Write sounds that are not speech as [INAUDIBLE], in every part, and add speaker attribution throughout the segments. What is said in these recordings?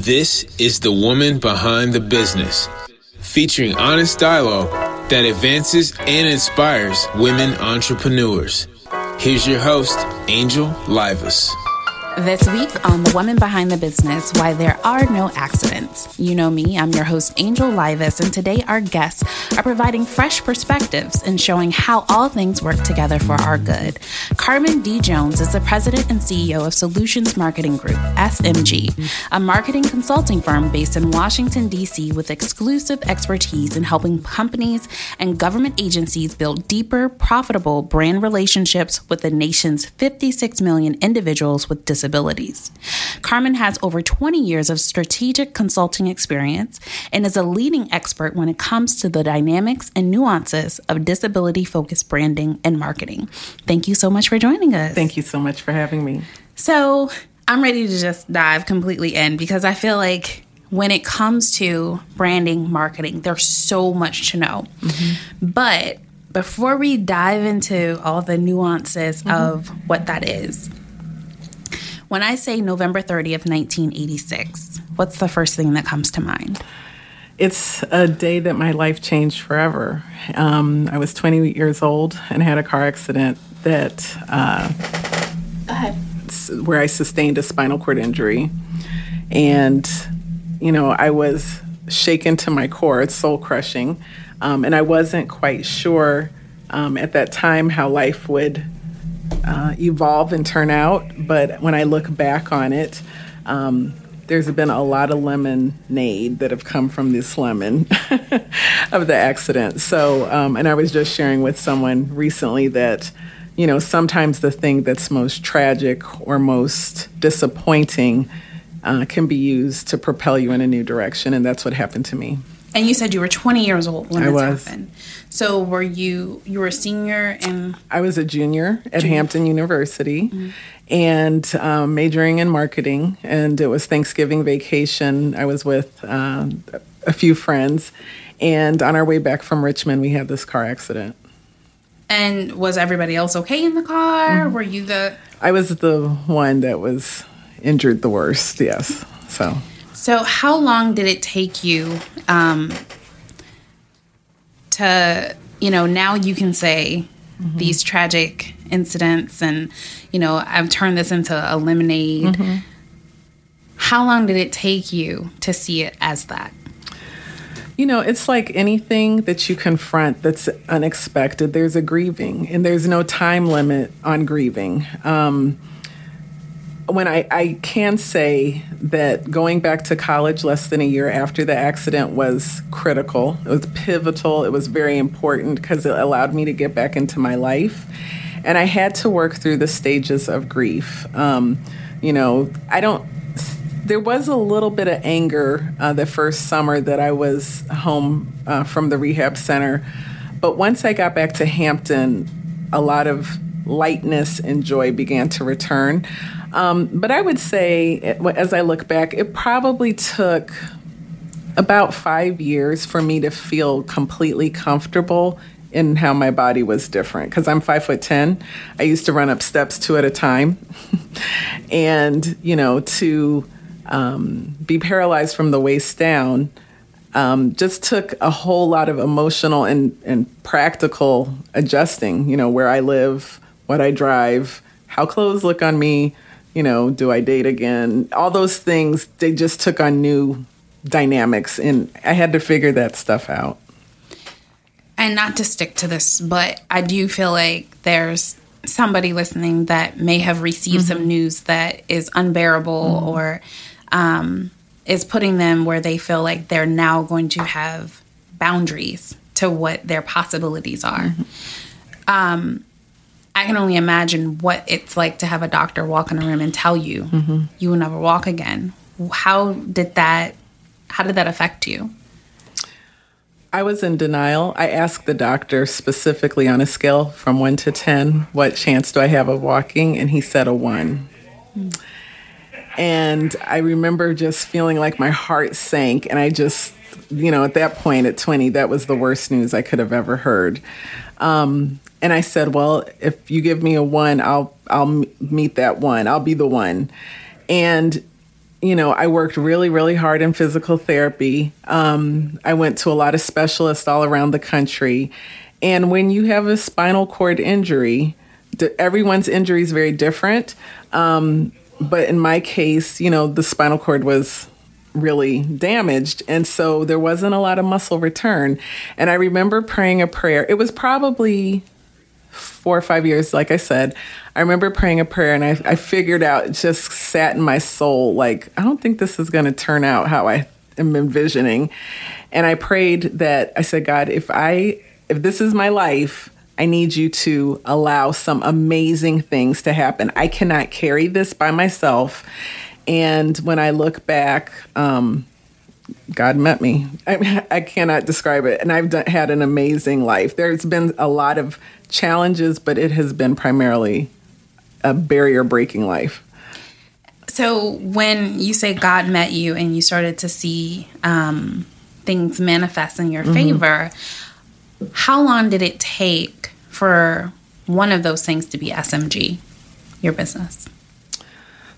Speaker 1: This is The Woman Behind the Business, featuring honest dialogue that advances and inspires women entrepreneurs. Here's your host, Angel Livas.
Speaker 2: This week on The Woman Behind the Business Why There Are No Accidents. You know me, I'm your host, Angel Livas, and today our guests are providing fresh perspectives and showing how all things work together for our good. Carmen D. Jones is the president and CEO of Solutions Marketing Group, SMG, a marketing consulting firm based in Washington, D.C., with exclusive expertise in helping companies and government agencies build deeper, profitable brand relationships with the nation's 56 million individuals with disabilities disabilities. Carmen has over 20 years of strategic consulting experience and is a leading expert when it comes to the dynamics and nuances of disability focused branding and marketing. Thank you so much for joining us.
Speaker 3: Thank you so much for having me.
Speaker 2: So, I'm ready to just dive completely in because I feel like when it comes to branding, marketing, there's so much to know. Mm-hmm. But before we dive into all the nuances mm-hmm. of what that is, when I say November 30th, 1986, what's the first thing that comes to mind?
Speaker 3: It's a day that my life changed forever. Um, I was 20 years old and had a car accident that uh, where I sustained a spinal cord injury, and you know I was shaken to my core. It's soul crushing, um, and I wasn't quite sure um, at that time how life would uh, evolve and turn out. But when I look back on it, um, there's been a lot of lemonade that have come from this lemon [LAUGHS] of the accident. So, um, and I was just sharing with someone recently that, you know, sometimes the thing that's most tragic or most disappointing uh, can be used to propel you in a new direction. And that's what happened to me.
Speaker 2: And you said you were 20 years old when
Speaker 3: I
Speaker 2: this
Speaker 3: was.
Speaker 2: happened. So were you you were a senior and
Speaker 3: I was a junior at junior. Hampton University mm-hmm. and um, majoring in marketing. And it was Thanksgiving vacation. I was with uh, a few friends. And on our way back from Richmond, we had this car accident.
Speaker 2: And was everybody else okay in the car? Mm-hmm. Were you the
Speaker 3: I was the one that was injured the worst, yes. So
Speaker 2: so, how long did it take you um, to, you know, now you can say mm-hmm. these tragic incidents and, you know, I've turned this into a lemonade. Mm-hmm. How long did it take you to see it as that?
Speaker 3: You know, it's like anything that you confront that's unexpected. There's a grieving, and there's no time limit on grieving. Um, when I, I can say that going back to college less than a year after the accident was critical. It was pivotal. It was very important because it allowed me to get back into my life. And I had to work through the stages of grief. Um, you know, I don't, there was a little bit of anger uh, the first summer that I was home uh, from the rehab center. But once I got back to Hampton, a lot of lightness and joy began to return. Um, but I would say, as I look back, it probably took about five years for me to feel completely comfortable in how my body was different because I'm five foot ten. I used to run up steps two at a time, [LAUGHS] and you know to um, be paralyzed from the waist down um, just took a whole lot of emotional and, and practical adjusting. You know where I live, what I drive, how clothes look on me, you know, do I date again? All those things, they just took on new dynamics, and I had to figure that stuff out.
Speaker 2: And not to stick to this, but I do feel like there's somebody listening that may have received mm-hmm. some news that is unbearable mm-hmm. or um, is putting them where they feel like they're now going to have boundaries to what their possibilities are. Mm-hmm. Um, I can only imagine what it's like to have a doctor walk in a room and tell you mm-hmm. you will never walk again. How did that how did that affect you?
Speaker 3: I was in denial. I asked the doctor specifically on a scale from 1 to 10, what chance do I have of walking? And he said a 1. Mm. And I remember just feeling like my heart sank and I just you know, at that point at 20, that was the worst news I could have ever heard. Um, and I said, "Well, if you give me a one, I'll I'll meet that one. I'll be the one." And you know, I worked really, really hard in physical therapy. Um, I went to a lot of specialists all around the country. And when you have a spinal cord injury, everyone's injury is very different. Um, but in my case, you know, the spinal cord was really damaged. And so there wasn't a lot of muscle return. And I remember praying a prayer. It was probably four or five years, like I said. I remember praying a prayer and I, I figured out, it just sat in my soul, like, I don't think this is going to turn out how I am envisioning. And I prayed that I said, God, if I, if this is my life, I need you to allow some amazing things to happen. I cannot carry this by myself. And when I look back, um, God met me. [LAUGHS] I, I, cannot describe it. And I've done, had an amazing life. There's been a lot of challenges, but it has been primarily a barrier breaking life.
Speaker 2: So, when you say God met you and you started to see um, things manifest in your mm-hmm. favor, how long did it take for one of those things to be SMG, your business?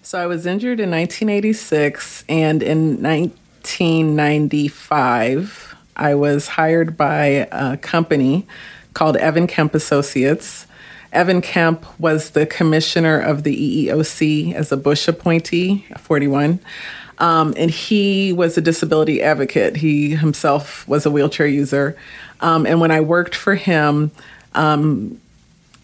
Speaker 3: So, I was injured in 1986, and in 1995, I was hired by a company called Evan Kemp Associates. Evan Kemp was the commissioner of the EEOC as a Bush appointee, 41. Um, and he was a disability advocate. He himself was a wheelchair user. Um, and when I worked for him, um,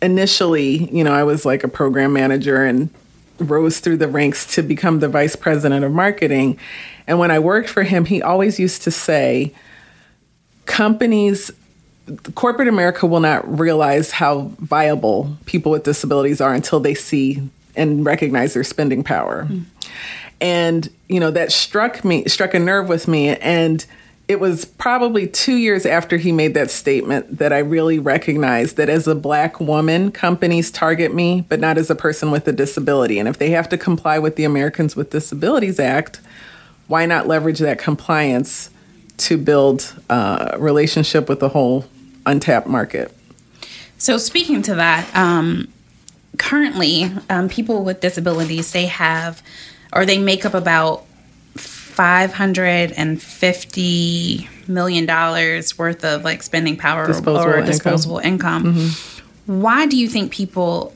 Speaker 3: initially, you know, I was like a program manager and rose through the ranks to become the vice president of marketing. And when I worked for him, he always used to say, companies corporate America will not realize how viable people with disabilities are until they see and recognize their spending power. Mm. And you know that struck me struck a nerve with me and it was probably 2 years after he made that statement that I really recognized that as a black woman companies target me but not as a person with a disability and if they have to comply with the Americans with Disabilities Act why not leverage that compliance to build a relationship with the whole untapped market.
Speaker 2: So, speaking to that, um, currently, um, people with disabilities they have, or they make up about five hundred and fifty million dollars worth of like spending power disposable or, disposable income. income. Mm-hmm. Why do you think people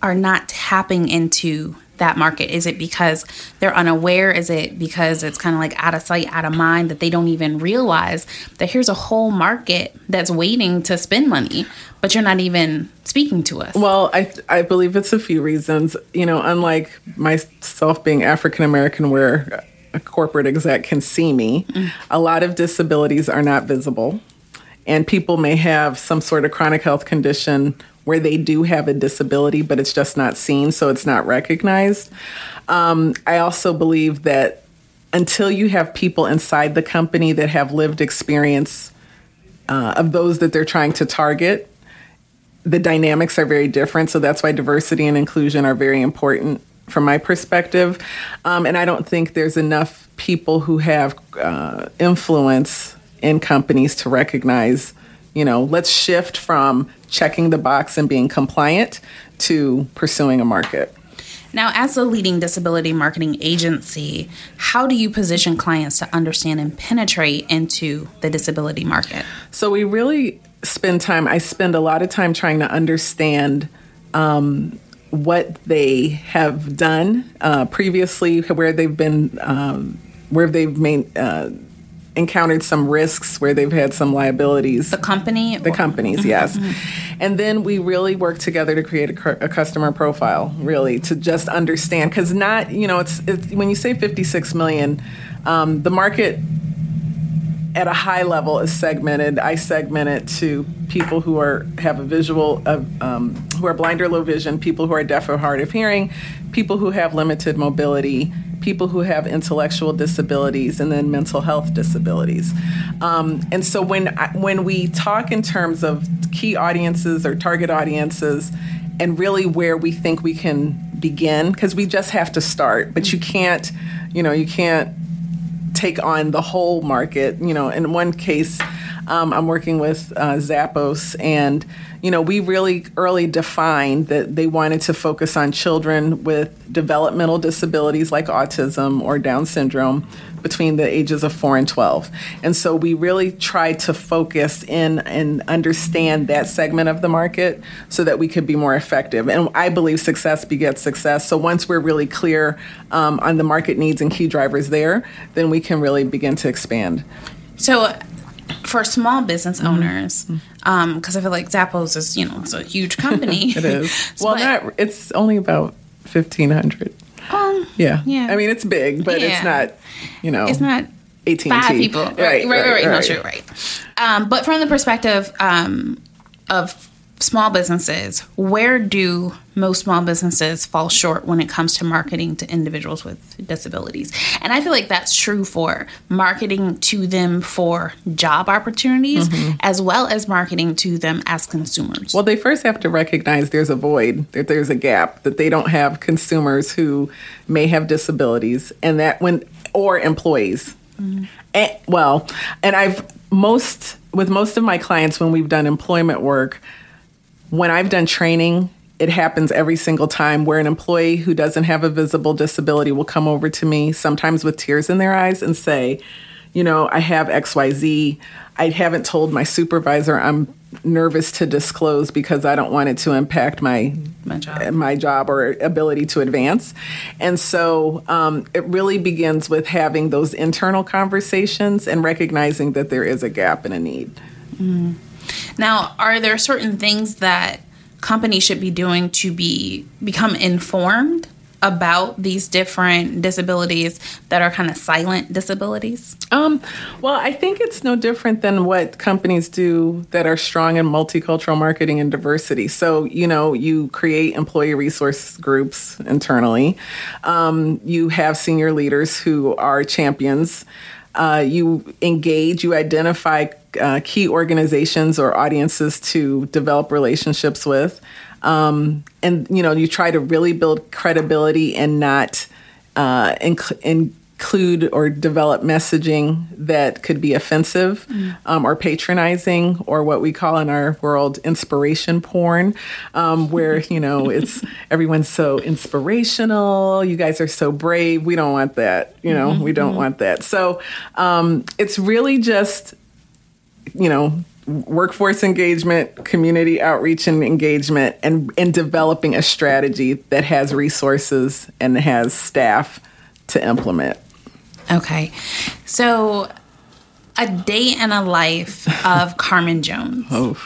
Speaker 2: are not tapping into that market? Is it because they're unaware? Is it because it's kind of like out of sight, out of mind that they don't even realize that here's a whole market that's waiting to spend money, but you're not even speaking to us?
Speaker 3: Well, I I believe it's a few reasons. You know, unlike myself being African American, where a corporate exec can see me, a lot of disabilities are not visible. And people may have some sort of chronic health condition where they do have a disability, but it's just not seen, so it's not recognized. Um, I also believe that until you have people inside the company that have lived experience uh, of those that they're trying to target, the dynamics are very different. So that's why diversity and inclusion are very important from my perspective. Um, and I don't think there's enough people who have uh, influence in companies to recognize you know, let's shift from checking the box and being compliant to pursuing a market.
Speaker 2: Now, as a leading disability marketing agency, how do you position clients to understand and penetrate into the disability market?
Speaker 3: So, we really spend time, I spend a lot of time trying to understand um, what they have done uh, previously, where they've been, um, where they've made. Uh, encountered some risks where they've had some liabilities.
Speaker 2: The company?
Speaker 3: The companies, mm-hmm, yes. Mm-hmm. And then we really work together to create a, a customer profile, really, to just understand. Because not, you know, it's, it's, when you say 56 million, um, the market at a high level is segmented. I segment it to people who are have a visual, uh, um, who are blind or low vision, people who are deaf or hard of hearing, people who have limited mobility, people who have intellectual disabilities and then mental health disabilities. Um, and so when when we talk in terms of key audiences or target audiences, and really where we think we can begin, because we just have to start, but you can't, you know, you can't take on the whole market. You know, in one case, um, I'm working with uh, Zappos, and you know, we really early defined that they wanted to focus on children with developmental disabilities like autism or Down syndrome between the ages of 4 and 12. And so we really tried to focus in and understand that segment of the market so that we could be more effective. And I believe success begets success. So once we're really clear um, on the market needs and key drivers there, then we can really begin to expand.
Speaker 2: So for small business mm-hmm. owners, because um, I feel like Zappos is, you know, it's a huge company. [LAUGHS]
Speaker 3: it is. [LAUGHS] well, not, it's only about 1,500. Um, yeah. Yeah. I mean, it's big, but yeah. it's not, you know.
Speaker 2: It's not
Speaker 3: 18
Speaker 2: five people. Right, right, right, right. right, right. No, true, right. Um, but from the perspective um, of small businesses, where do most small businesses fall short when it comes to marketing to individuals with disabilities? And I feel like that's true for marketing to them for job opportunities mm-hmm. as well as marketing to them as consumers.
Speaker 3: Well, they first have to recognize there's a void, that there's a gap, that they don't have consumers who may have disabilities, and that when, or employees. Mm-hmm. And, well, and I've most, with most of my clients, when we've done employment work, when I've done training, it happens every single time where an employee who doesn't have a visible disability will come over to me, sometimes with tears in their eyes, and say, You know, I have XYZ. I haven't told my supervisor I'm nervous to disclose because I don't want it to impact my
Speaker 2: my job,
Speaker 3: my job or ability to advance. And so um, it really begins with having those internal conversations and recognizing that there is a gap and a need.
Speaker 2: Mm. Now, are there certain things that companies should be doing to be become informed about these different disabilities that are kind of silent disabilities?
Speaker 3: Um, well, I think it's no different than what companies do that are strong in multicultural marketing and diversity. So, you know, you create employee resource groups internally, um, you have senior leaders who are champions. Uh, you engage, you identify uh, key organizations or audiences to develop relationships with. Um, and, you know, you try to really build credibility and not uh, inc- include or develop messaging that could be offensive mm. um, or patronizing or what we call in our world inspiration porn, um, where, you know, it's [LAUGHS] everyone's so inspirational. You guys are so brave. We don't want that. You know, mm-hmm. we don't mm-hmm. want that. So um, it's really just you know, workforce engagement, community outreach and engagement, and, and developing a strategy that has resources and has staff to implement.
Speaker 2: Okay. So, a day in a life of [LAUGHS] Carmen Jones. Oh.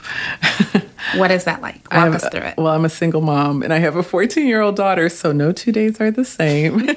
Speaker 2: [LAUGHS] what is that like? Walk us through it.
Speaker 3: Well, I'm a single mom and I have a 14 year old daughter, so no two days are the same.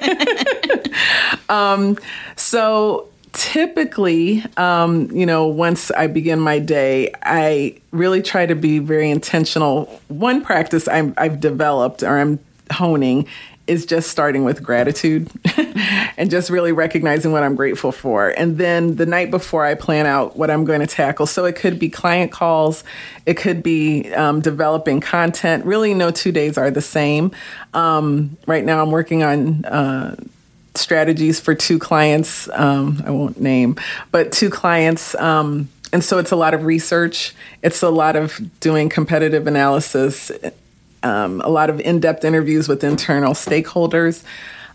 Speaker 3: [LAUGHS] um, so, typically, um, you know, once I begin my day, I really try to be very intentional. One practice i have developed or I'm honing is just starting with gratitude [LAUGHS] and just really recognizing what I'm grateful for. And then the night before, I plan out what I'm going to tackle. So it could be client calls, it could be um, developing content. Really, no two days are the same. Um, right now, I'm working on. Uh, strategies for two clients. Um, I won't name, but two clients. Um, and so it's a lot of research. It's a lot of doing competitive analysis, um, a lot of in depth interviews with internal stakeholders,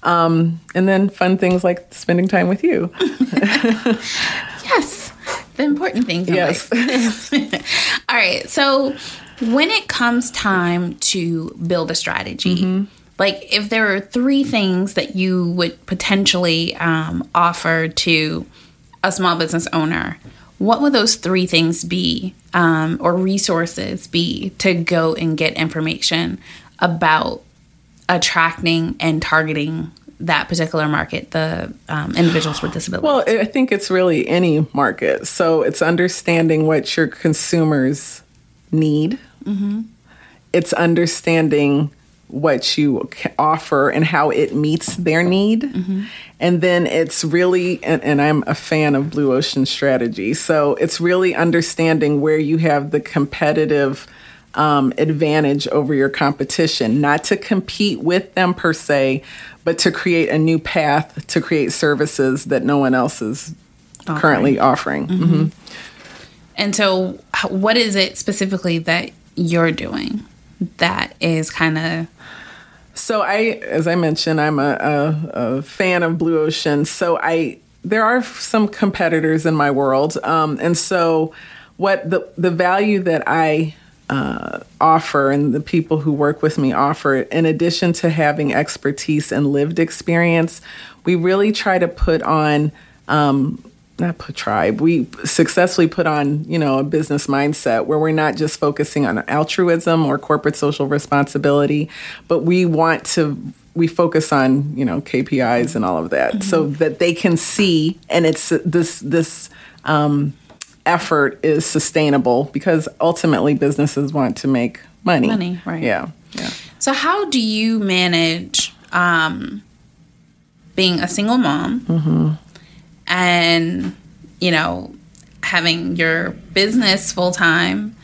Speaker 3: um, and then fun things like spending time with you. [LAUGHS]
Speaker 2: yes, the important things.
Speaker 3: yes. [LAUGHS]
Speaker 2: All right. So when it comes time to build a strategy, mm-hmm like if there are three things that you would potentially um, offer to a small business owner what would those three things be um, or resources be to go and get information about attracting and targeting that particular market, the um, individuals with disabilities?
Speaker 3: Well, I think it's really any market. So it's understanding what your consumers need. Mm-hmm. It's understanding what you offer and how it meets their need. Mm-hmm. And then it's really, and, and, I'm a fan of Blue Ocean strategy. So it's really understanding where you have the competitive um, advantage over your competition, not to compete with them per se, but to create a new path to create services that no one else is offering. currently offering. Mm-hmm. Mm-hmm.
Speaker 2: And so, what is it specifically that you're doing that is kind of
Speaker 3: so I, as I mentioned, I'm a, a, a, fan of Blue Ocean. So I, there are some competitors in my world, um, and so what the the value that I uh, offer and the people who work with me offer, in addition to having expertise and lived experience, we really try to put on. Um, not put tribe. We successfully put on, you know, a business mindset where we're not just focusing on altruism or corporate social responsibility, but we want to we focus on, you know, KPIs and all of that, mm-hmm. so that they can see, and it's this this um, effort is sustainable because ultimately businesses want to make money.
Speaker 2: Money, right?
Speaker 3: Yeah, yeah.
Speaker 2: So how do you manage um, being a single mom mm-hmm. And you know having your business full time?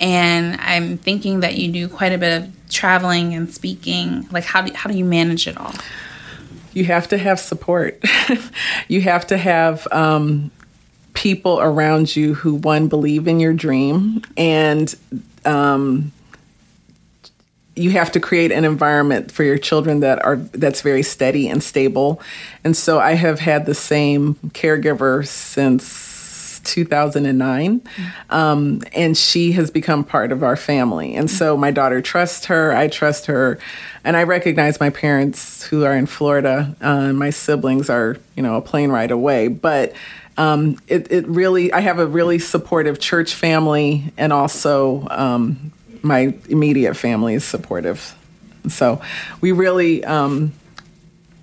Speaker 2: And I'm thinking that you do quite a bit of traveling and speaking. Like, how do how do you manage it all?
Speaker 3: You have to have support. [LAUGHS] you have to have um, people around you who one believe in your dream and um, you have to create an environment for your children that are that's very steady and stable. And so i have had the same caregiver since 2009 um, and she has become part of our family. And so my daughter trusts her i trust her and i recognize my parents who are in florida uh, my siblings are you know a plane ride away. But um, it, it, really, I have a really supportive church family, and also um, my immediate family is supportive. So we really, um,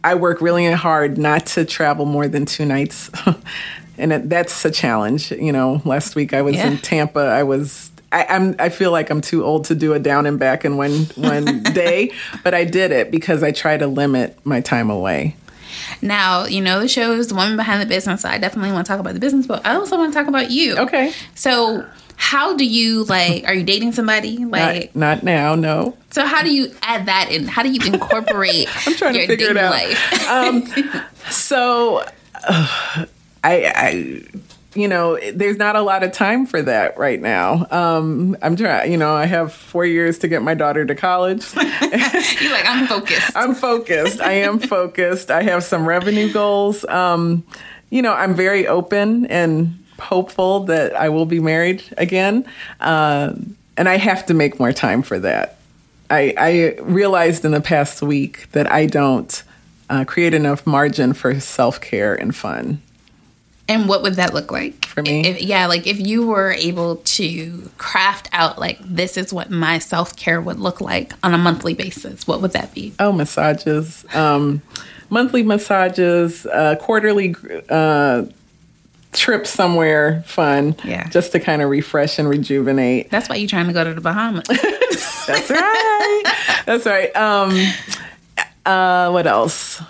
Speaker 3: I work really hard not to travel more than two nights. [LAUGHS] and it, that's a challenge. You know, last week I was yeah. in Tampa. I was I, am I feel like I'm too old to do a down and back in one one [LAUGHS] day, but I did it because I try to limit my time away.
Speaker 2: Now, you know, the show is the woman behind the business. So I definitely want to talk about the business, but I also want to talk about you.
Speaker 3: Okay.
Speaker 2: So, how do you like? Are you dating somebody? [LAUGHS]
Speaker 3: Like, not, not now, no.
Speaker 2: So, how do you add that in? How do you incorporate? [LAUGHS] I'm trying to figure it out. [LAUGHS]
Speaker 3: um, so, uh, I, I you know, there's not a lot of time for that right now. Um, I'm trying, you know, I have four years to get my daughter to college.
Speaker 2: You're like, I'm focused.
Speaker 3: I'm focused. I am focused. I have some revenue goals. Um, you know, I'm very open and hopeful that I will be married again. Uh, and I have to make more time for that. I, I realized in the past week that I don't uh, create enough margin for self care and fun.
Speaker 2: And what would that look like
Speaker 3: for me?
Speaker 2: If, yeah, like if you were able to craft out like this is what my self care would look like on a monthly basis, what would that be?
Speaker 3: Oh, massages, um, monthly massages, uh, quarterly uh, trip somewhere fun,
Speaker 2: yeah,
Speaker 3: just to kind of refresh and rejuvenate.
Speaker 2: That's why you're trying to go to the Bahamas. [LAUGHS]
Speaker 3: That's right. That's right. Um, uh, what else?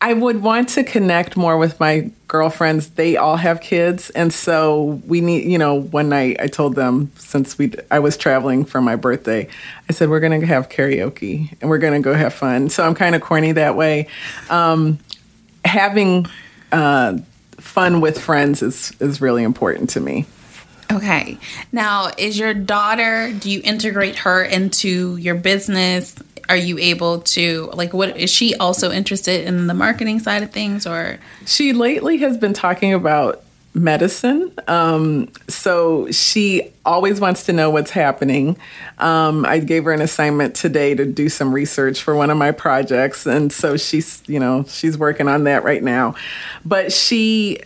Speaker 3: I would want to connect more with my girlfriends. They all have kids, and so we need. You know, one night I told them since we I was traveling for my birthday, I said we're going to have karaoke and we're going to go have fun. So I'm kind of corny that way. Um, having uh, fun with friends is is really important to me.
Speaker 2: Okay. Now, is your daughter, do you integrate her into your business? are you able to like what is she also interested in the marketing side of things or
Speaker 3: she lately has been talking about medicine. Um, so she always wants to know what's happening. Um, i gave her an assignment today to do some research for one of my projects and so she's you know she's working on that right now. But she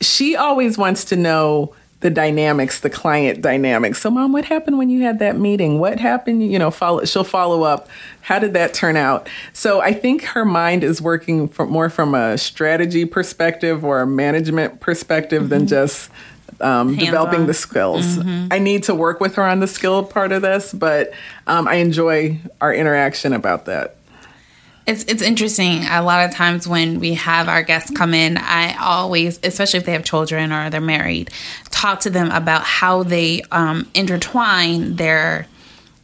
Speaker 3: she always wants to know the dynamics, the client dynamics. So, mom, what happened when you had that meeting? What happened? You know, follow. She'll follow up. How did that turn out? So, I think her mind is working from more from a strategy perspective or a management perspective mm-hmm. than just um, developing the skills. Mm-hmm. I need to work with her on the skill part of this, but um, I enjoy our interaction about that.
Speaker 2: It's it's interesting. A lot of times when we have our guests come in, I always, especially if they have children or they're married, talk to them about how they um, intertwine their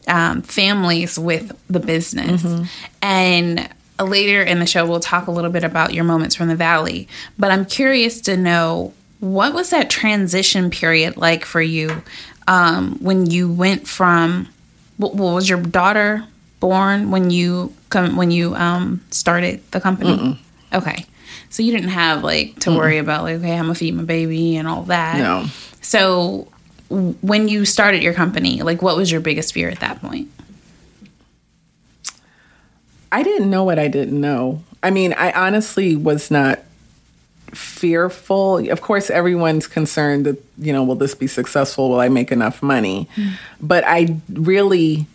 Speaker 2: um, families with the business. Mm-hmm. And later in the show, we'll talk a little bit about your moments from the valley. But I'm curious to know what was that transition period like for you um, when you went from what, what, was your daughter born when you come when you um, started the company? Mm-mm. Okay, so you didn't have like to Mm-mm. worry about like okay, I'm gonna feed my baby and all that.
Speaker 3: No.
Speaker 2: So when you started your company, like what was your biggest fear at that point?
Speaker 3: I didn't know what I didn't know. I mean, I honestly was not fearful. Of course, everyone's concerned that, you know, will this be successful? Will I make enough money? Mm. But I really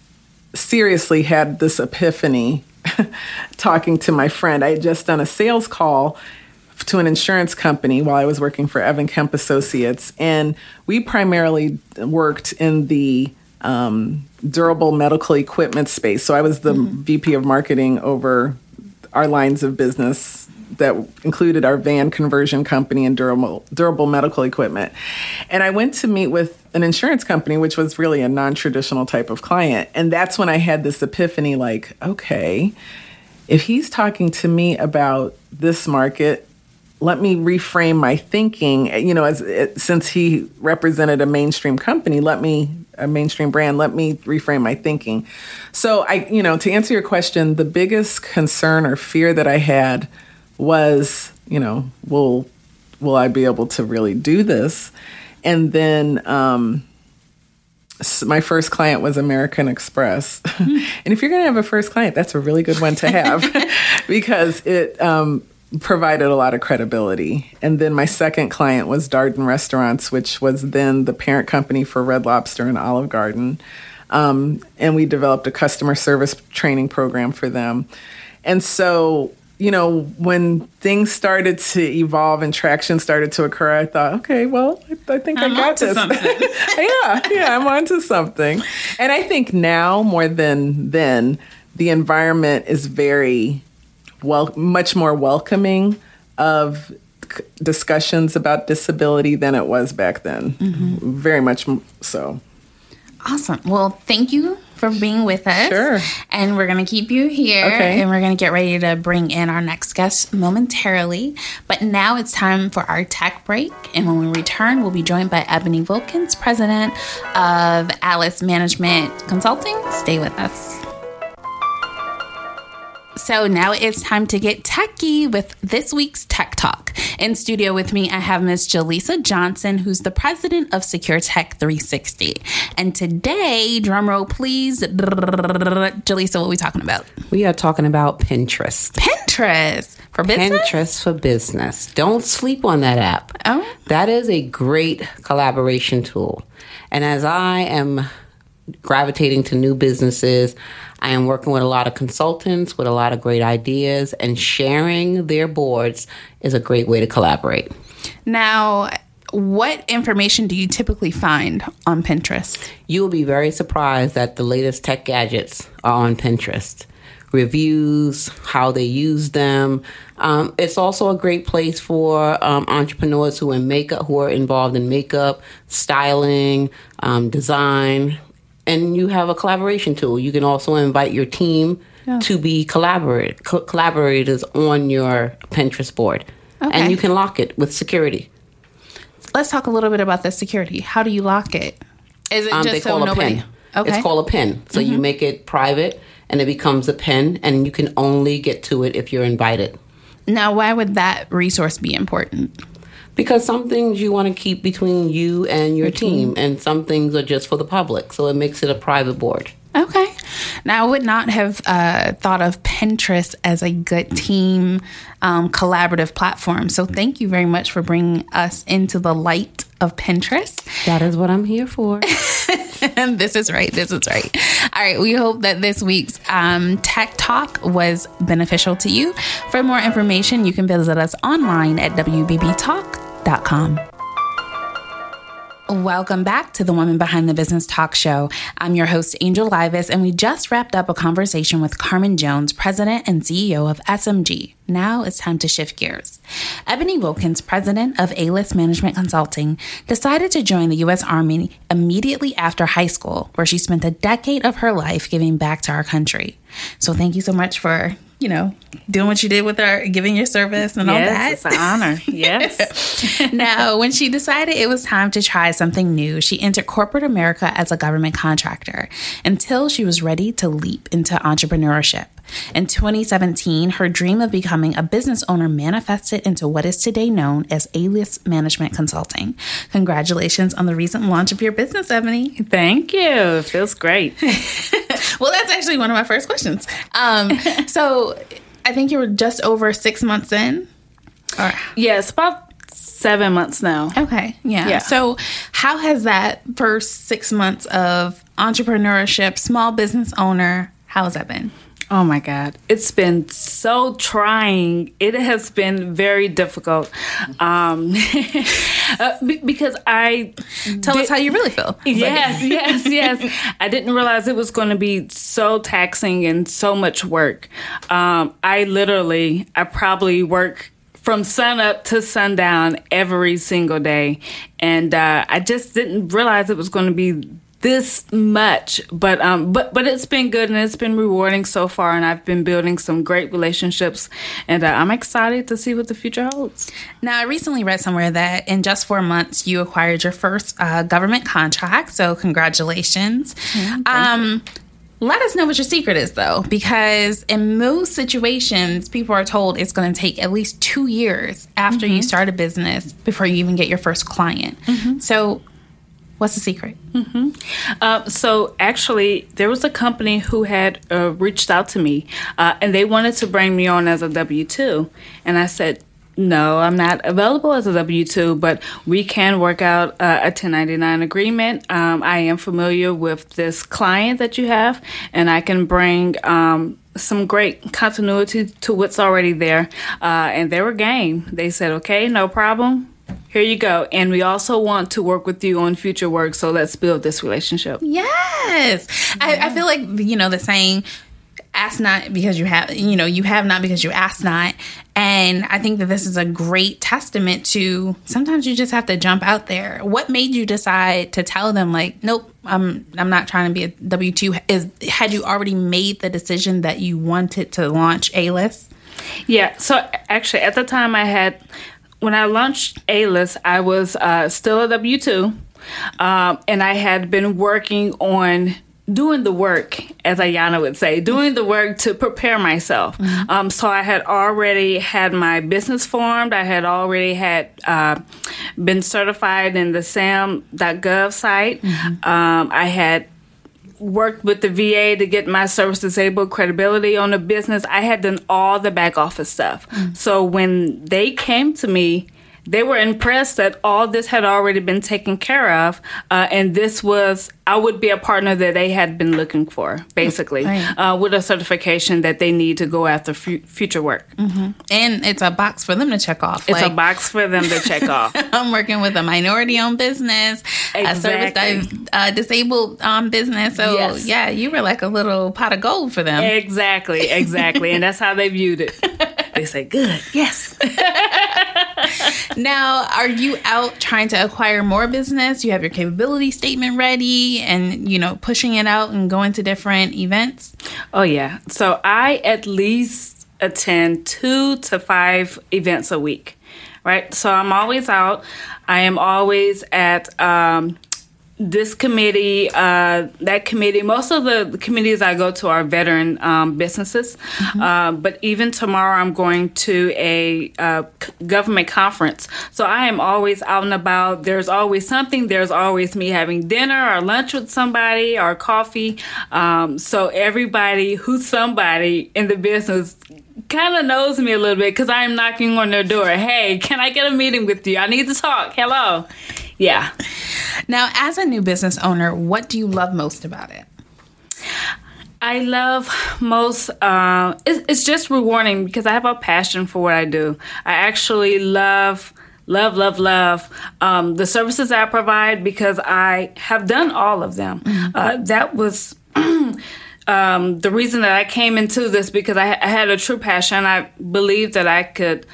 Speaker 3: seriously had this epiphany [LAUGHS] talking to my friend. I had just done a sales call to an insurance company while I was working for Evan Kemp Associates. And we primarily worked in the um, durable medical equipment space. So I was the mm-hmm. VP of marketing over our lines of business that included our van conversion company and durable durable medical equipment. And I went to meet with an insurance company which was really a non-traditional type of client. And that's when I had this epiphany like, okay, if he's talking to me about this market let me reframe my thinking you know as eh, since he represented a mainstream company let me a mainstream brand let me reframe my thinking so i you know to answer your question the biggest concern or fear that i had was you know will will i be able to really do this and then um my first client was American Express. [LAUGHS] and if you're going to have a first client, that's a really good one to have [LAUGHS] because it um, provided a lot of credibility. And then my second client was Darden Restaurants, which was then the parent company for Red Lobster and Olive Garden. Um, and we developed a customer service training program for them. And so, you know, when things started to evolve and traction started to occur, I thought, okay, well, I, I think I'm i got this. [LAUGHS] yeah, yeah, I'm onto something. And I think now more than then, the environment is very well, much more welcoming of discussions about disability than it was back then. Mm-hmm. Very much so.
Speaker 2: Awesome. Well, thank you for being with us.
Speaker 3: Sure.
Speaker 2: And we're going to keep you here.
Speaker 3: Okay.
Speaker 2: And we're going to get ready to bring in our next guest momentarily. But now it's time for our tech break. And when we return, we'll be joined by Ebony Wilkens, president of A List Management Consulting. Stay with us. So now it's time to get techie with this week's Tech Talk. In studio with me, I have Ms. Jaleesa Johnson, who's the president of Secure Tech 360. And today, drumroll please, Jaleesa, what are we talking about?
Speaker 4: We are talking about Pinterest.
Speaker 2: Pinterest for business?
Speaker 4: Pinterest for business. Don't sleep on that app.
Speaker 2: Oh.
Speaker 4: That is a great collaboration tool. And as I am gravitating to new businesses, I am working with a lot of consultants with a lot of great ideas, and sharing their boards is a great way to collaborate.
Speaker 2: Now, what information do you typically find on Pinterest?
Speaker 4: You will be very surprised that the latest tech gadgets are on Pinterest. Reviews, how they use them. Um, it's also a great place for um, entrepreneurs who are in makeup, who are involved in makeup, styling, um, design, and you have a collaboration tool. You can also invite your team yeah. to be collaborate co- collaborators on your Pinterest board, okay. and you can lock it with security.
Speaker 2: Let's talk a little bit about the security. How do you lock it? Is it um, just so nobody?
Speaker 4: Okay. It's called a pin. So mm-hmm. you make it private, and it becomes a pin, and you can only get to it if you're invited.
Speaker 2: Now, why would that resource be important?
Speaker 4: Because some things you want to keep between you and your, team, and some things are just for the public. So it makes it a private board.
Speaker 2: Okay. Now, I would not have uh, thought of Pinterest as a good team um, collaborative platform. So, thank you very much for bringing us into the light of Pinterest.
Speaker 4: That is what I'm here for.
Speaker 2: and [LAUGHS] this is right. This is right. All right. We hope that this week's um, Tech Talk was beneficial to you. For more information, you can visit us online at WBBTalk.com. Welcome back to the Woman Behind the Business Talk Show. I'm your host, Angel Livas, and we just wrapped up a conversation with Carmen Jones, President and CEO of SMG. Now it's time to shift gears. Ebony Wilkens, president of A List Management Consulting, decided to join the U.S. Army immediately after high school, where she spent a decade of her life giving back to our country. So thank you so much for you know, doing what you did with her, giving your service and
Speaker 5: yes,
Speaker 2: all that.
Speaker 5: It's an honor. [LAUGHS] Yes. [LAUGHS]
Speaker 2: now, when she decided it was time to try something new, she entered corporate America as a government contractor until she was ready to leap into entrepreneurship. In 2017, her dream of becoming a business owner manifested into what is today known as A List Management Consulting. Congratulations on the recent launch of your business, Ebony.
Speaker 5: Thank you. It feels great. [LAUGHS]
Speaker 2: well, that's actually one of my first questions. Um, [LAUGHS] so I think you were just over six months in.
Speaker 5: Or, yes, about seven months now.
Speaker 2: Okay. Yeah. yeah. So, how has that first six months of entrepreneurship, small business owner, how has that been?
Speaker 5: Oh my God. It's been so trying. It has been very difficult. Um, [LAUGHS] uh, because I.
Speaker 2: Tell did, us how you really feel. [LAUGHS]
Speaker 5: Yes, yes, yes. I didn't realize it was going to be so taxing and so much work. Um, I literally, I probably work from sun up to sundown every single day. And uh, I just didn't realize it was going to be this much but um but but it's been good and it's been rewarding so far and i've been building some great relationships and uh, i'm excited to see what the future holds
Speaker 2: now i recently read somewhere that in just four months you acquired your first uh, government contract so congratulations yeah, um let us know what your secret is, though, because in most situations, people are told it's going to take at least two years after mm-hmm. you start a business before you even get your first client. Mm-hmm. So, What's the secret?
Speaker 5: Mm-hmm. Uh, so actually, there was a company who had uh, reached out to me, uh, and they wanted to bring me on as a W two, and I said. No, I'm not available as a W 2, but we can work out uh, a 1099 agreement. Um, I am familiar with this client that you have, and I can bring um, some great continuity to what's already there. Uh, and they were game. They said, okay, no problem here you go. And we also want to work with you on future work. So let's build this relationship.
Speaker 2: Yes. Yeah. I, I feel like, you know, the saying, ask not because you have, you know, you have not because you ask not. And I think that this is a great testament to sometimes you just have to jump out there. What made you decide to tell them like, nope, I'm I'm not trying to be a W two? Is had you already made the decision that you wanted to launch A list?
Speaker 5: Yeah. So actually, at the time, I had when I launched A List, I was uh, still a W 2, um, and I had been working on doing the work, as Ayana would say, doing the work to prepare myself. Mm-hmm. Um, so I had already had my business formed. I had already had uh, been certified in the SAM.gov site. Mm-hmm. Um, I had worked with the VA to get my service disabled credibility on the business. I had done all the back office stuff. Mm. So when they came to me, they were impressed that all this had already been taken care of, uh, and this was I would be a partner that they had been looking for, basically, right. uh, with a certification that they need to go after f- future work.
Speaker 2: Mm-hmm. And it's a box for them to check off.
Speaker 5: It's like, a box for them to check off. [LAUGHS]
Speaker 2: I'm working with a minority-owned business, exactly. a service uh, disabled um, business. So yes. yeah, you were like a little pot of gold for them.
Speaker 5: Exactly, exactly, and that's how they viewed it. [LAUGHS] They say, "Good, yes." [LAUGHS]
Speaker 2: now, are you out trying to acquire more business? You have your capability statement ready and you know pushing it out and going to different events?
Speaker 5: Oh yeah. So I at least attend 2 to 5 events a week. Right? So I'm always out. I am always at um, this committee, uh, that committee, most of the, committees I go to are veteran um, businesses. Mm-hmm. Uh, but even tomorrow, I'm going to a uh, government conference. So I am always out and about. There's always something. There's always me having dinner or lunch with somebody or coffee. Um, so everybody who's somebody in the business kind of knows me a little bit because I'm knocking on their door. Hey, can I get a meeting with you? I need to talk. Hello. Yeah.
Speaker 2: Now, as a new business owner, what do you love most about it?
Speaker 5: I love most, uh, it's, it's just rewarding because I have a passion for what I do. I actually love love, love, love um, the services I provide because I have done all of them. Uh, that was. [CLEARS THROAT] Um, the reason that I came into this because I, I had a true passion. I believed that I could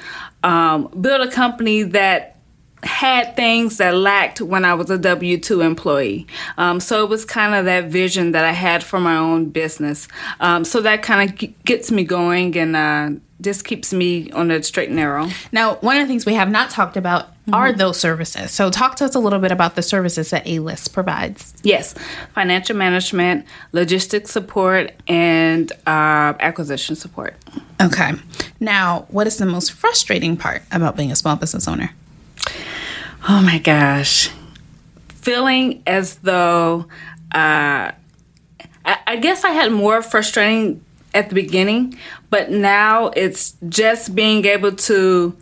Speaker 5: um, build a company that had things that lacked when I was a W 2 employee. Um, so it was kind of that vision that I had for my own business. Um, so that kind of g- gets me going and uh, just keeps me on the straight and narrow.
Speaker 2: Now, one of the things we have not talked about are those services. So, talk to us a little bit about the services that A List provides.
Speaker 5: Yes, financial management, logistics support, and uh, acquisition support.
Speaker 2: Okay. Now, what is the most frustrating part about being a small business owner?
Speaker 5: Oh my gosh. Feeling as though uh, I, I guess I had more frustrating at the beginning, but now it's just being able to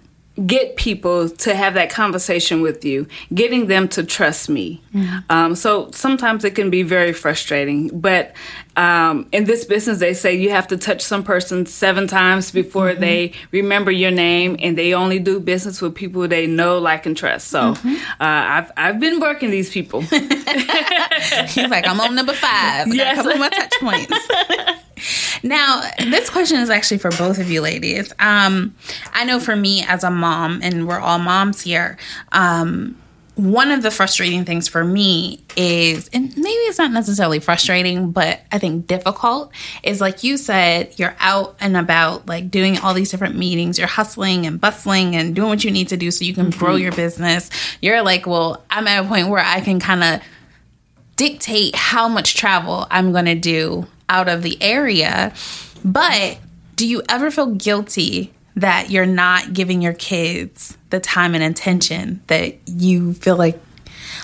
Speaker 5: get people to have that conversation with you, getting them to trust me. Um, so sometimes it can be very frustrating, but um, in this business, they say you have to touch some person seven times before they remember your name, and they only do business with people they know, like, and trust. So uh, I've I've been working these people. [LAUGHS]
Speaker 2: He's like, I'm on number five. I got a couple more touch points. [LAUGHS] now, this question is actually for both of you ladies. Um, I know for me as a mom, and we're all moms here, um, one of the frustrating things for me is, and maybe it's not necessarily frustrating, but I think difficult, is like you said, you're out and about, like doing all these different meetings, you're hustling and bustling and doing what you need to do so you can grow your business. You're like, well, I'm at a point where I can kind of dictate how much travel I'm going to do out of the area. But do you ever feel guilty that you're not giving your kids the time and attention that you feel like?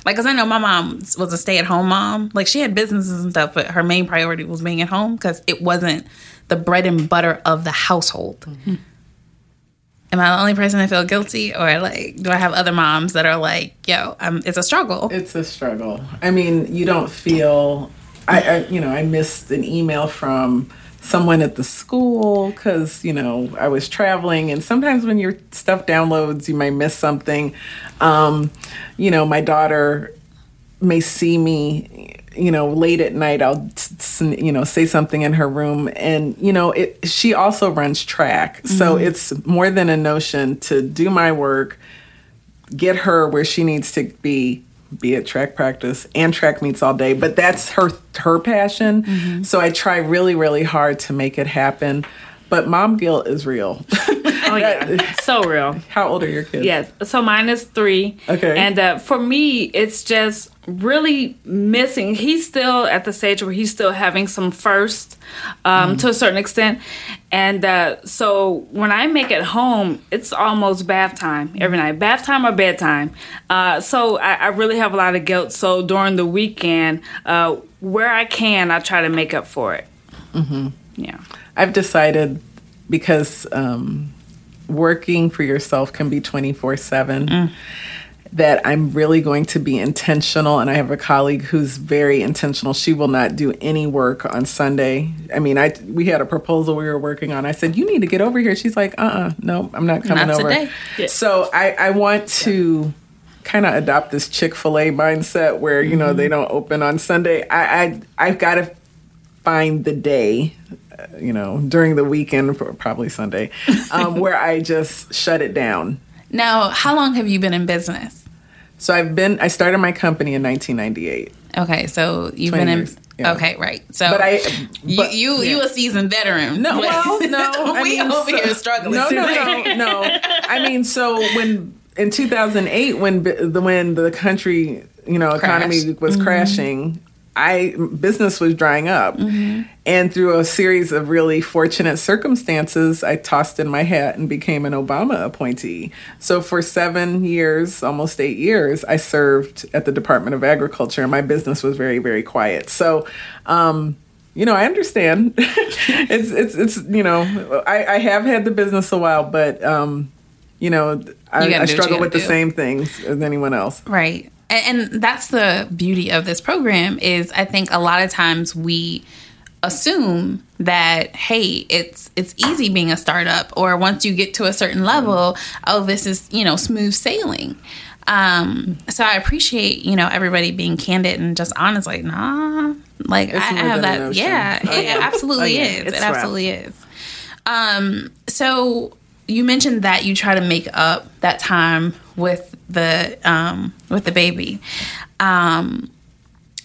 Speaker 2: Like, cause I know my mom was a stay at home mom. Like, she had businesses and stuff, but her main priority was being at home because it wasn't the bread and butter of the household. Am I the only person that feel guilty, or like, do I have other moms that are like, "Yo, um, it's a struggle"?
Speaker 3: It's a struggle. I mean, you don't feel. I, I you know, I missed an email from someone at the school because you know I was traveling, and sometimes when your stuff downloads, you might miss something. Um, you know, my daughter may see me you know late at night i'll you know say something in her room and you know it she also runs track so it's more than a notion to do my work get her where she needs to be be at track practice and track meets all day but that's her her passion. Mm-hmm. So i try really really hard to make it happen but mom guilt is real
Speaker 5: Oh yeah, [LAUGHS] so real.
Speaker 3: how old are your kids
Speaker 5: Yes. So mine is three.
Speaker 3: Okay.
Speaker 5: And uh, for me, it's just really missing. He's still at the stage where he's still having some first um, to a certain extent. And uh, so when I make it home, it's almost bath time every night, bath time or bedtime. Uh, so I, I really have a lot of guilt. So during the weekend, uh, where I can, I try to make up for it. Mm-hmm. Yeah.
Speaker 3: I've decided because um, working for yourself can be 24 7 that I'm really going to be intentional. And I have a colleague who's very intentional. She will not do any work on Sunday. I mean, I we had a proposal we were working on. I said, You need to get over here. She's like, Uh uh no, I'm not coming
Speaker 2: Not
Speaker 3: over.
Speaker 2: today.
Speaker 5: Yeah.
Speaker 3: So I, I want to kind of adopt this Chick fil A mindset where, you know, they don't open on Sunday. I, I, I've got to find the day, you know, during the weekend, probably Sunday, um, [LAUGHS] where I just shut it down.
Speaker 2: Now, how long have you been in business?
Speaker 3: So I've been, I started my company in 1998.
Speaker 2: Okay, so you've been in.
Speaker 3: years, yeah.
Speaker 2: Okay, right. So,
Speaker 3: But I,
Speaker 2: you
Speaker 3: but-
Speaker 2: you, you a seasoned veteran.
Speaker 3: No, well, [LAUGHS] no.
Speaker 2: We
Speaker 3: mean,
Speaker 2: over
Speaker 3: so-
Speaker 2: here struggling.
Speaker 3: No, no, no, no. I mean, so when in 2008, when the when the country, you know, economy
Speaker 2: Crashed.
Speaker 3: was crashing, I business was drying up, and through a series of really fortunate circumstances, I tossed in my hat and became an Obama appointee. So for seven years, almost eight years, I served at the Department of Agriculture, and my business was very, very quiet. So. Um, you know, I understand. [LAUGHS] it's it's it's you know, I, I have had the business a while, but um, you know, I,
Speaker 2: You
Speaker 3: I
Speaker 2: do
Speaker 3: struggle with the same things as anyone else.
Speaker 2: Right. And, and that's the beauty of this program is I think a lot of times we assume that hey it's it's easy being a startup or once you get to a certain level oh this is you know smooth sailing. Um so i appreciate you know everybody being candid and just honest like nah like
Speaker 3: It's
Speaker 2: i, have that yeah
Speaker 3: Oh, [LAUGHS]
Speaker 2: it absolutely
Speaker 3: Oh, yeah.
Speaker 2: is.
Speaker 3: It's
Speaker 2: it
Speaker 3: rough.
Speaker 2: absolutely is. Um so you mentioned that you try to make up that time with the um with the baby um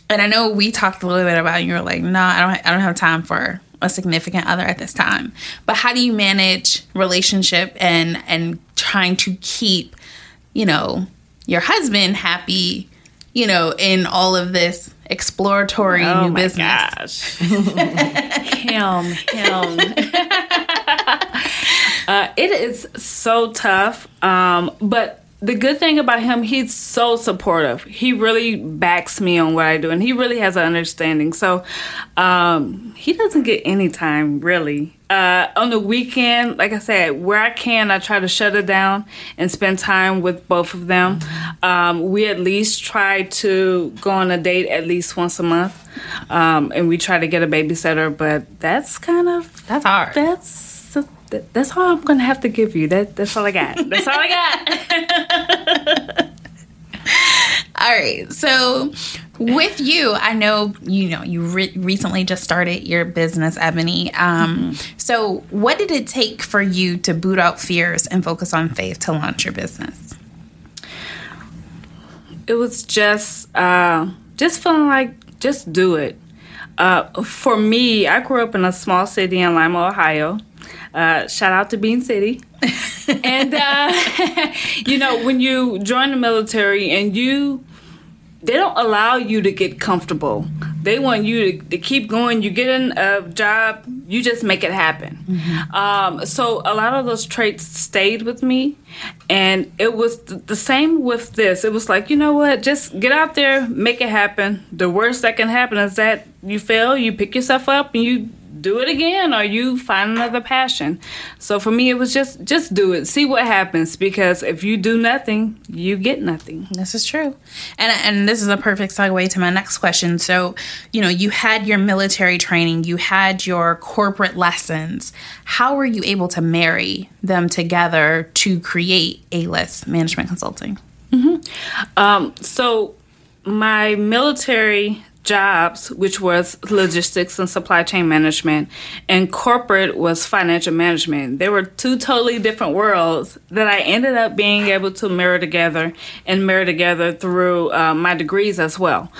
Speaker 2: and I know we talked a little bit about it, you were like, no, I don't I don't have time for a significant other at this time. But how do you manage relationship and and trying to keep, you know, your husband happy, you know, in all of this exploratory
Speaker 5: Oh
Speaker 2: new
Speaker 5: my
Speaker 2: business?
Speaker 5: gosh. [LAUGHS] him, him. [LAUGHS] uh, it is so tough. Um, but the good thing about him, he's so supportive. He really backs me on what I do, and he really has an understanding. So um, he doesn't get any time really. Uh, on the weekend, like I said, where I can, I try to shut it down and spend time with both of them. Um, we at least try to go on a date at least once a month, um, and we try to get a babysitter. But that's kind of
Speaker 2: That's hard.
Speaker 5: that's that's all I'm gonna have to give you. That that's all I got. [LAUGHS] That's all I got. [LAUGHS]
Speaker 2: All right. So with you, I know you know you re- recently just started your business, Ebony. Um, So what did it take for you to boot out fears and focus on faith to launch your business?
Speaker 5: it was just uh, just feeling like just do it. Uh, for me, I grew up in a small city in Lima, Ohio. Uh, shout out to Bean City. [LAUGHS] and uh, [LAUGHS] you know, when you join the military and you they don't allow you to get comfortable. They want you to, to keep going. You get in a job, you just make it happen. Um, so a lot of those traits stayed with me, and it was th- the same with this. It was like, you know what? Just get out there, make it happen. The worst that can happen is that you fail, you pick yourself up, and you do it again or you find another passion so for me it was just just do it see what happens because if you do nothing you get nothing
Speaker 2: This is true. And and this is a perfect segue to my next question. So, you know, you had your military training, you had your corporate lessons. How were you able to marry them together to create A-list management consulting?
Speaker 5: Um, so my military jobs, which was logistics and supply chain management, and corporate was financial management. They were two totally different worlds that I ended up being able to mirror together and mirror together through uh, my degrees as well.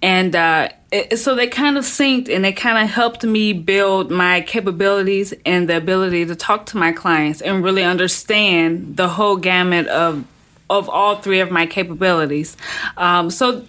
Speaker 5: And uh, it, so they kind of synced and they kind of helped me build my capabilities and the ability to talk to my clients and really understand the whole gamut of of all three of my capabilities. Um, so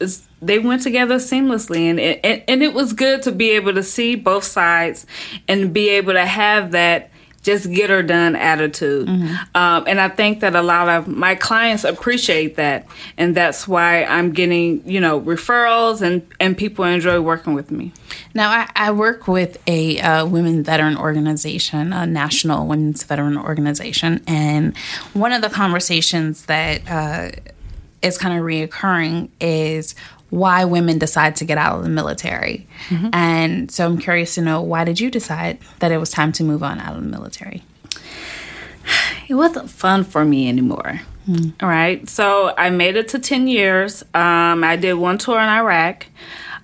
Speaker 5: they went together seamlessly, and it, and, and it was good to be able to see both sides and be able to have that just get her done attitude. Um, and I think that a lot of my clients appreciate that, and that's why I'm getting you know referrals and and people enjoy working with me.
Speaker 2: Now, I, I work with a uh, women veteran organization, a national women's veteran organization, and one of the conversations that uh, is kind of reoccurring is why women decide to get out of the military. And so I'm curious to know why did you decide that it was time to move on out of the military? [SIGHS]
Speaker 5: it wasn't fun for me anymore. All right. So I made it to 10 years. Um, I did one tour in Iraq,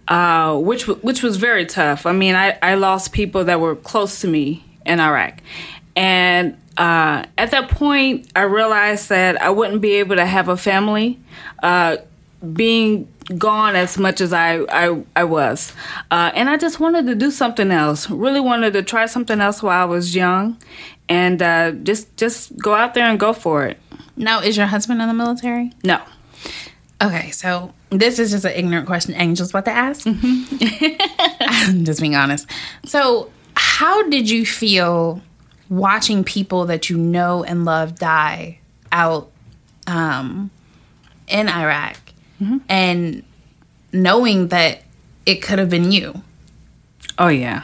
Speaker 5: uh, which, which was very tough. I mean, I, I lost people that were close to me in Iraq. And uh, at that point, I realized that I wouldn't be able to have a family uh, being gone as much as I, I, I was. Uh, and I just wanted to do something else. Really wanted to try something else while I was young and uh, just, just go out there and go for it.
Speaker 2: Now, is your husband in the military?
Speaker 5: No.
Speaker 2: Okay, so this is just an ignorant question Angel's about to ask. [LAUGHS] I'm just being honest. So, how did you feel watching people that you know and love die out um, in Iraq and knowing that it could have been you?
Speaker 5: Oh yeah,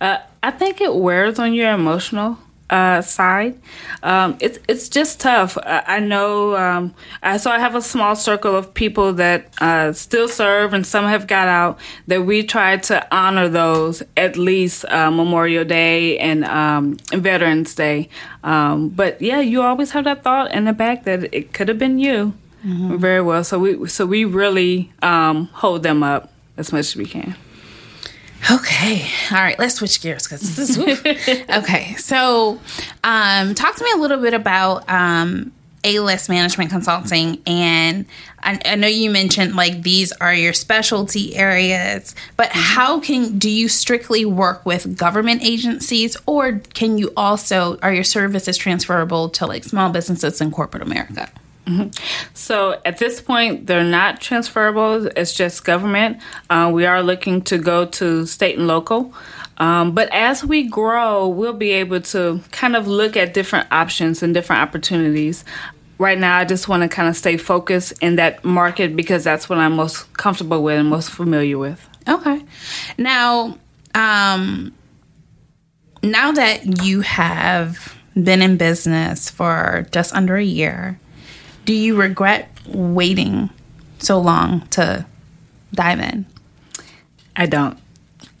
Speaker 5: uh, I think it wears on your emotional uh, side. Um, it's it's just tough. I, I know. Um, I, so I have a small circle of people that uh, still serve, and some have got out. That we try to honor those at least uh, Memorial Day and, um, Veterans Day. Um, but yeah, you always have that thought in the back that it could have been you. Mm-hmm. Very well. So we so we really um, hold them up as much as we can.
Speaker 2: Okay. All right. Let's switch gears because this is [LAUGHS] okay. So, um, talk to me a little bit about um, A-list management consulting, and I, I, know you mentioned like these are your specialty areas, but mm-hmm. how can do you strictly work with government agencies, or can you also are your services transferable to like small businesses in corporate America?
Speaker 5: Mm-hmm. So at this point, they're not transferable. It's just government. Uh, we are looking to go to state and local. Um, but as we grow, we'll be able to kind of look at different options and different opportunities. Right now, I just want to kind of stay focused in that market because that's what I'm most comfortable with and most familiar with.
Speaker 2: Okay. Now, um, now that you have been in business for just under a year, do you regret waiting so long to dive in?
Speaker 5: I don't.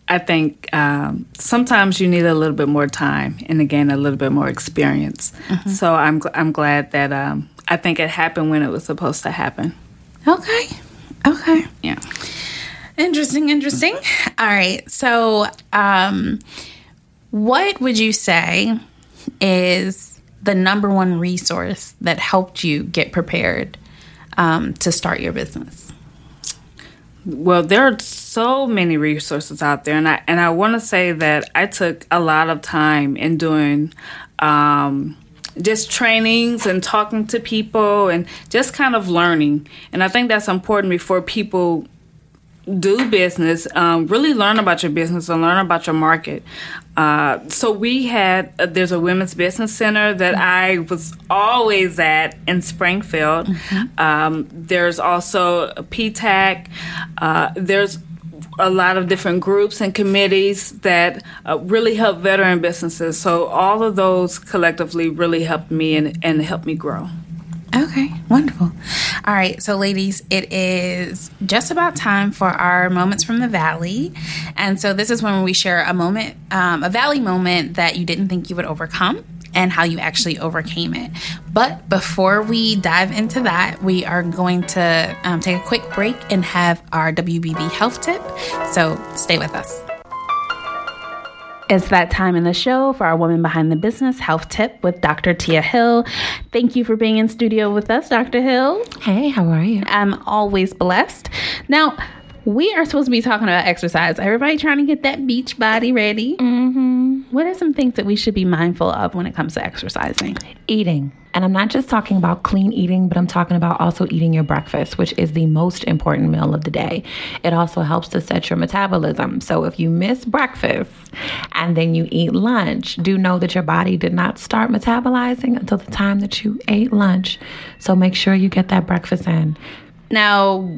Speaker 5: I think um, sometimes you need a little bit more time and again a little bit more experience. Mm-hmm. So I'm I'm glad that um, I think it happened when it was supposed to happen.
Speaker 2: Okay. Okay.
Speaker 5: Yeah.
Speaker 2: Interesting. Interesting. All right. So, um, what would you say is the number one resource that helped you get prepared um, to start your business?
Speaker 5: Well, there are so many resources out there, and I and I want to say that I took a lot of time in doing um, just trainings and talking to people and just kind of learning. And I think that's important before people do business, um, really learn about your business and learn about your market. Uh, so we had uh, there's a women's business center that I was always at in Springfield. Mm-hmm. Um, there's also PTAC. Uh, there's a lot of different groups and committees that uh, really help veteran businesses. So all of those collectively really helped me and, and helped me grow.
Speaker 2: Okay, wonderful. All right, so ladies, it is just about time for our moments from the valley, and so this is when we share a moment, um, a valley moment that you didn't think you would overcome. And how you actually overcame it. But before we dive into that, we are going to um, take a quick break and have our WBB health tip. So stay with us. It's that time in the show for our Woman Behind the Business health tip with Dr. Tia Hill. Thank you for being in studio with us, Dr. Hill.
Speaker 6: Hey, how are you?
Speaker 2: I'm always blessed. Now, we are supposed to be talking about exercise. Everybody trying to get that beach body ready.
Speaker 6: Mm-hmm.
Speaker 2: What are some things that we should be mindful of when it comes to exercising?
Speaker 6: Eating. And I'm not just talking about clean eating, but I'm talking about also eating your breakfast, which is the most important meal of the day. It also helps to set your metabolism. So if you miss breakfast and then you eat lunch, do know that your body did not start metabolizing until the time that you ate lunch. So make sure you get that breakfast in.
Speaker 2: Now,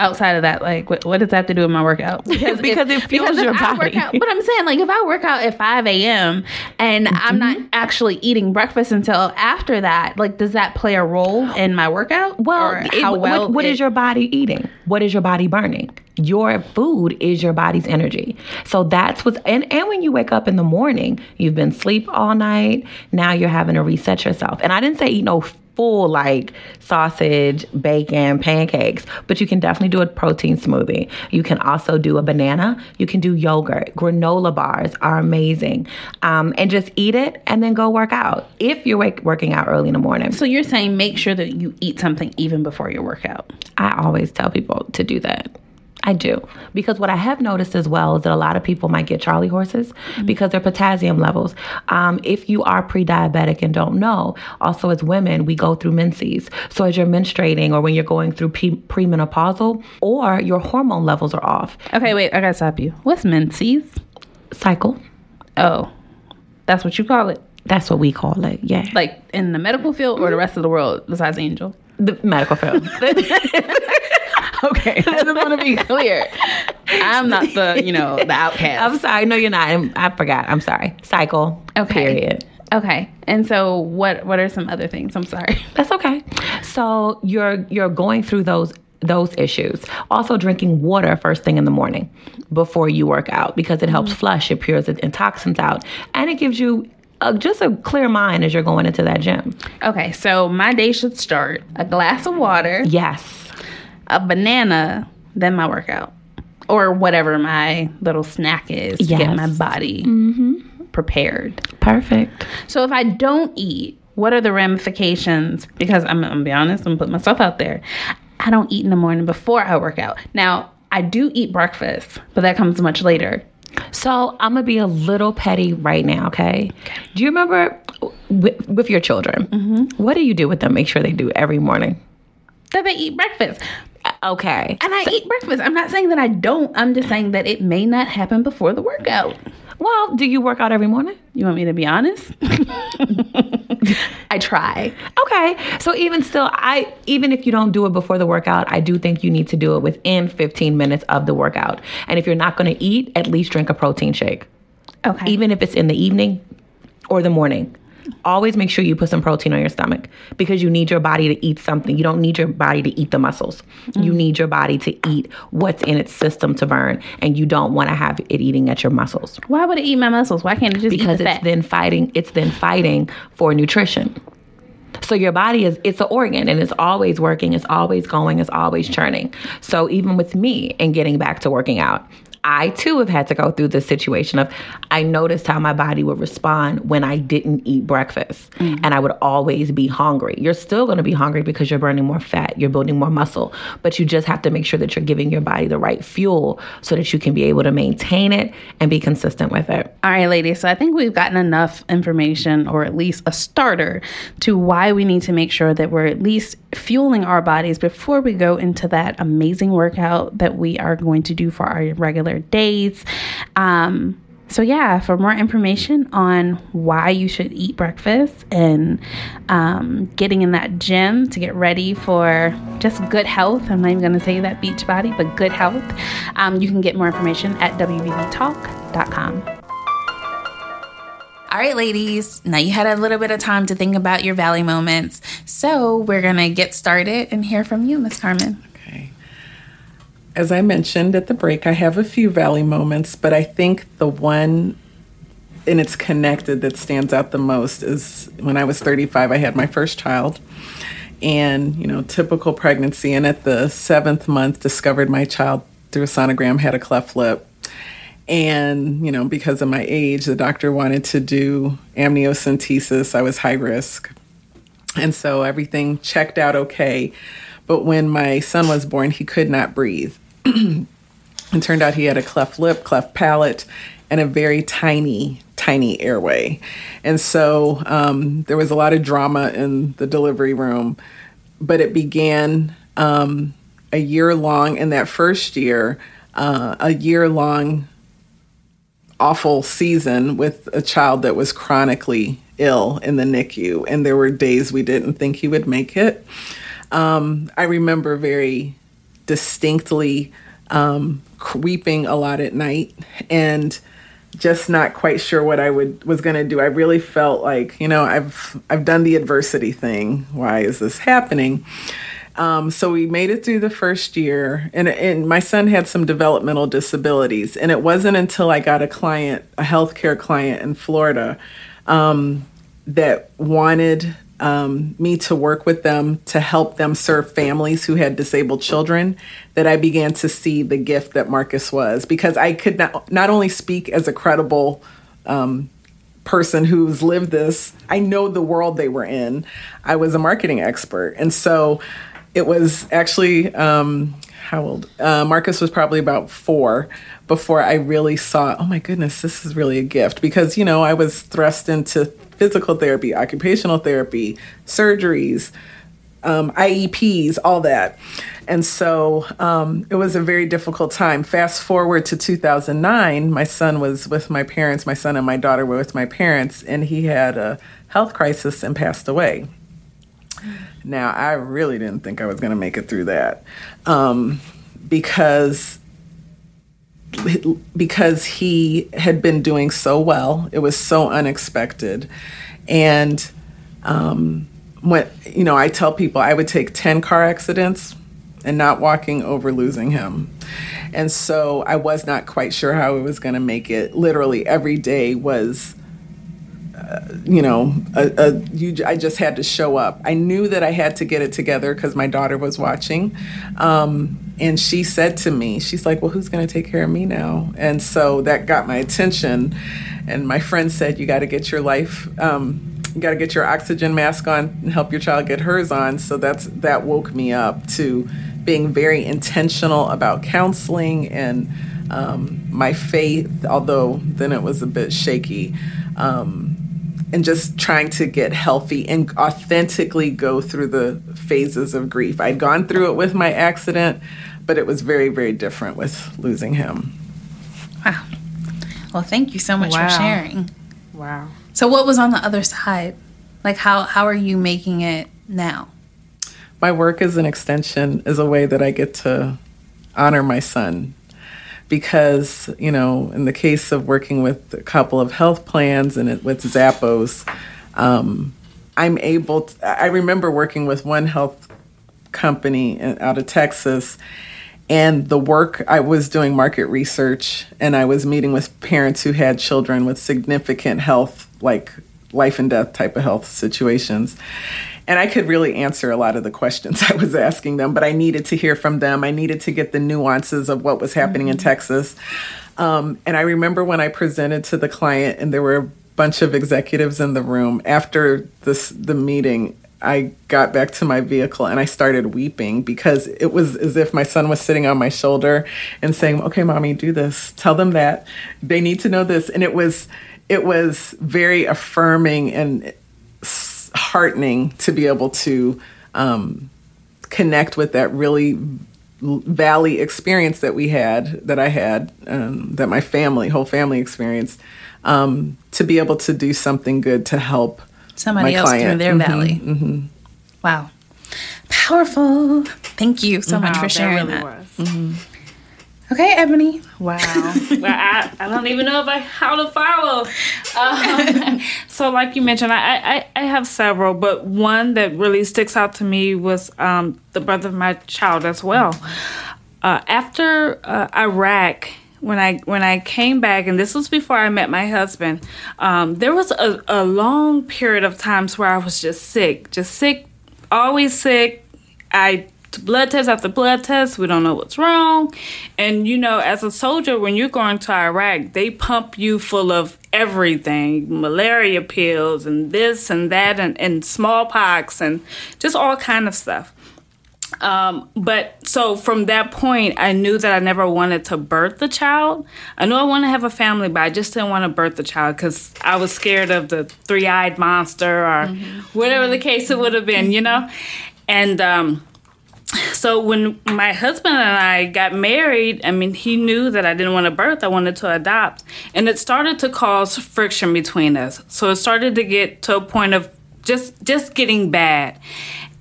Speaker 2: outside of that, like what, what, does that have to do with my workout? [LAUGHS]
Speaker 6: Because, because if, it fuels because your body.
Speaker 2: Out, but I'm saying like if I work out at 5 a.m. and mm-hmm. I'm not actually eating breakfast until after that, like does that play a role in my workout?
Speaker 6: Well, it, how well what, what it, is your body eating? What is your body burning? Your food is your body's energy. So that's what's and, and when you wake up in the morning, you've been sleep all night. Now you're having to reset yourself. And I didn't say eat no full like sausage, bacon, pancakes, but you can definitely do a protein smoothie. You can also do a banana. You can do yogurt. Granola bars are amazing. Um, and just eat it and then go work out if you're wake, working out early in the morning.
Speaker 2: So you're saying make sure that you eat something even before your workout.
Speaker 6: I always tell people to do that. I do. Because what I have noticed as well is that a lot of people might get Charlie horses mm-hmm. because their potassium levels. Um, if you are pre diabetic and don't know, also as women, we go through menses. So as you're menstruating or when you're going through pre- premenopausal or your hormone levels are off.
Speaker 2: Okay, wait, I gotta stop you. What's menses?
Speaker 6: Cycle.
Speaker 2: Oh, that's what you call it?
Speaker 6: That's what we call it, yeah.
Speaker 2: Like in the medical field or the rest of the world besides Angel?
Speaker 6: The medical field. [LAUGHS] [LAUGHS]
Speaker 2: okay, I just want to be clear. I'm not the, you know, the outcast.
Speaker 6: I'm sorry. No, you're not. I'm, i forgot. I'm sorry. Cycle.
Speaker 2: Okay.
Speaker 6: Period.
Speaker 2: Okay. And so what what are some other things? I'm sorry. [LAUGHS]
Speaker 6: That's okay. So you're you're going through those those issues. Also drinking water first thing in the morning before you work out because it helps mm-hmm. flush, it pures the toxins out, and it gives you a, just a clear mind as you're going into that gym.
Speaker 2: Okay. So my day should start a glass of water,
Speaker 6: Yes.
Speaker 2: A banana, then my workout. Or whatever my little snack is to get my body mm-hmm. prepared.
Speaker 6: Perfect.
Speaker 2: So if I don't eat, what are the ramifications? Because I'm, I'm gonna be honest, I'm gonna put myself out there. I don't eat in the morning before I work out. Now I do eat breakfast, but that comes much later.
Speaker 6: So I'm gonna be a little petty right now, okay? Do you remember with, with your children? Mm-hmm. What do you do with them? Make sure they do every morning.
Speaker 2: That they eat breakfast.
Speaker 6: Okay.
Speaker 2: And I eat breakfast. I'm not saying that I don't. I'm just saying that it may not happen before the workout.
Speaker 6: Well, do you work out every morning?
Speaker 2: You want me to be honest? [LAUGHS] I try.
Speaker 6: Okay. So even still, I even if you don't do it before the workout, I do think you need to do it within 15 minutes of the workout. And if you're not going to eat, at least drink a protein shake.
Speaker 2: Okay.
Speaker 6: Even if it's in the evening or the morning. Always make sure you put some protein on your stomach because you need your body to eat something. You don't need your body to eat the muscles. You need your body to eat what's in its system to burn, and you don't want to have it eating at your muscles
Speaker 2: Why would it eat my muscles? Why can't it just
Speaker 6: because it's then fighting it's then fighting for nutrition so your body is it's an organ and it's always working it's always going it's always churning so even with me and getting back to working out I too have had to go through this situation of I noticed how my body would respond when I didn't eat breakfast mm-hmm. and I would always be hungry. You're still going to be hungry because you're burning more fat, you're building more muscle, but you just have to make sure that you're giving your body the right fuel so that you can be able to maintain it and be consistent with it.
Speaker 2: All right, ladies. So I think we've gotten enough information, or at least a starter, to why we need to make sure that we're at least fueling our bodies before we go into that amazing workout that we are going to do for our regular days. Um, so, yeah, for more information on why you should eat breakfast and um, getting in that gym to get ready for just good health, I'm not even going to say that beach body, but good health, um, you can get more information at wbbtalk.com. All right, ladies. Now you had a little bit of time to think about your valley moments. So we're going to get started and hear from you, Miss Carmen.
Speaker 3: As I mentioned at the break, I have a few valley moments, but I think the one and it's connected that stands out the most is when I was 35, I had my first child. And, you know, typical pregnancy. And at the seventh month, discovered my child through a sonogram had a cleft lip. And, you know, because of my age, the doctor wanted to do amniocentesis. I was high risk. And so everything checked out okay. But when my son was born, he could not breathe. [CLEARS THROAT] it turned out he had a cleft lip, cleft palate, and a very tiny, tiny airway. And so um, there was a lot of drama in the delivery room. But it began um, a year long, in that first year, uh, a year long awful season with a child that was chronically ill in the NICU, and there were days we didn't think he would make it. Um, I remember very distinctly um, weeping a lot at night and just not quite sure what I would was going to do. I really felt like, you know, I've I've done the adversity thing. Why is this happening? Um, so we made it through the first year, and, and my son had some developmental disabilities. And it wasn't until I got a client, a healthcare client in Florida, um, that wanted um, me to work with them to help them serve families who had disabled children, that I began to see the gift that Marcus was. Because I could not, not only speak as a credible um, person who's lived this, I know the world they were in. I was a marketing expert. And so it was actually um, how old? Uh, Marcus was probably about four before I really saw, oh my goodness, this is really a gift. Because, you know, I was thrust into physical therapy, occupational therapy, surgeries, um, IEPs, all that. And so um, it was a very difficult time. Fast forward to 2009, my son was with my parents, my son and my daughter were with my parents, and he had a health crisis and passed away. Now, I really didn't think I was going to make it through that um, because because he had been doing so well. It was so unexpected. And um, when, you know, I tell people I would take 10 car accidents and not walking over losing him. And so I was not quite sure how I was going to make it. Literally every day was you know, a, a, you, I just had to show up. I knew that I had to get it together because my daughter was watching. Um, and she said to me, she's like, well, who's going to take care of me now? And so that got my attention. And my friend said, you got to get your life, um, you got to get your oxygen mask on and help your child get hers on. So that's, that woke me up to being very intentional about counseling and um, my faith, although then it was a bit shaky. Um, and just trying to get healthy and authentically go through the phases of grief. I'd gone through it with my accident, but it was very, very different with losing him.
Speaker 2: Wow. Well, thank you so much wow. for sharing.
Speaker 5: Wow.
Speaker 2: So, what was on the other side? Like, how, how are you making it now?
Speaker 3: My work as an extension is a way that I get to honor my son because you know in the case of working with a couple of health plans and it, with zappos um, i'm able to, i remember working with one health company out of texas and the work i was doing market research and i was meeting with parents who had children with significant health like life and death type of health situations and I could really answer a lot of the questions [LAUGHS] I was asking them, but I needed to hear from them. I needed to get the nuances of what was happening mm-hmm. in Texas. Um, and I remember when I presented to the client, and there were a bunch of executives in the room after this the meeting. I got back to my vehicle and I started weeping because it was as if my son was sitting on my shoulder and saying, "Okay, mommy, do this. Tell them that they need to know this." And it was it was very affirming and heartening to be able to um, connect with that really valley experience that we had, that I had, um, that my family, whole family experienced, um, to be able to do something good to help
Speaker 2: somebody else
Speaker 3: client.
Speaker 2: through their mm-hmm, valley. Mm-hmm. Wow, powerful! Thank you so wow, much for sharing that. Really that. Okay, Ebony.
Speaker 5: Wow. [LAUGHS] well, I, I don't even know if I how to follow. Um, [LAUGHS] so, like you mentioned, I, I, I have several, but one that really sticks out to me was um, the birth of my child as well. Uh, after uh, Iraq, when I when I came back, and this was before I met my husband, um, there was a, a long period of times where I was just sick, just sick, always sick. I blood test after blood test. We don't know what's wrong. And you know, as a soldier, when you're going to Iraq, they pump you full of everything malaria pills and this and that and, and smallpox and just all kind of stuff um, but so from that point i knew that i never wanted to birth the child i knew i wanted to have a family but i just didn't want to birth the child because i was scared of the three-eyed monster or mm-hmm. whatever the case it would have been you know and um, so when my husband and I got married, I mean, he knew that I didn't want to birth, I wanted to adopt. And it started to cause friction between us. So it started to get to a point of just just getting bad.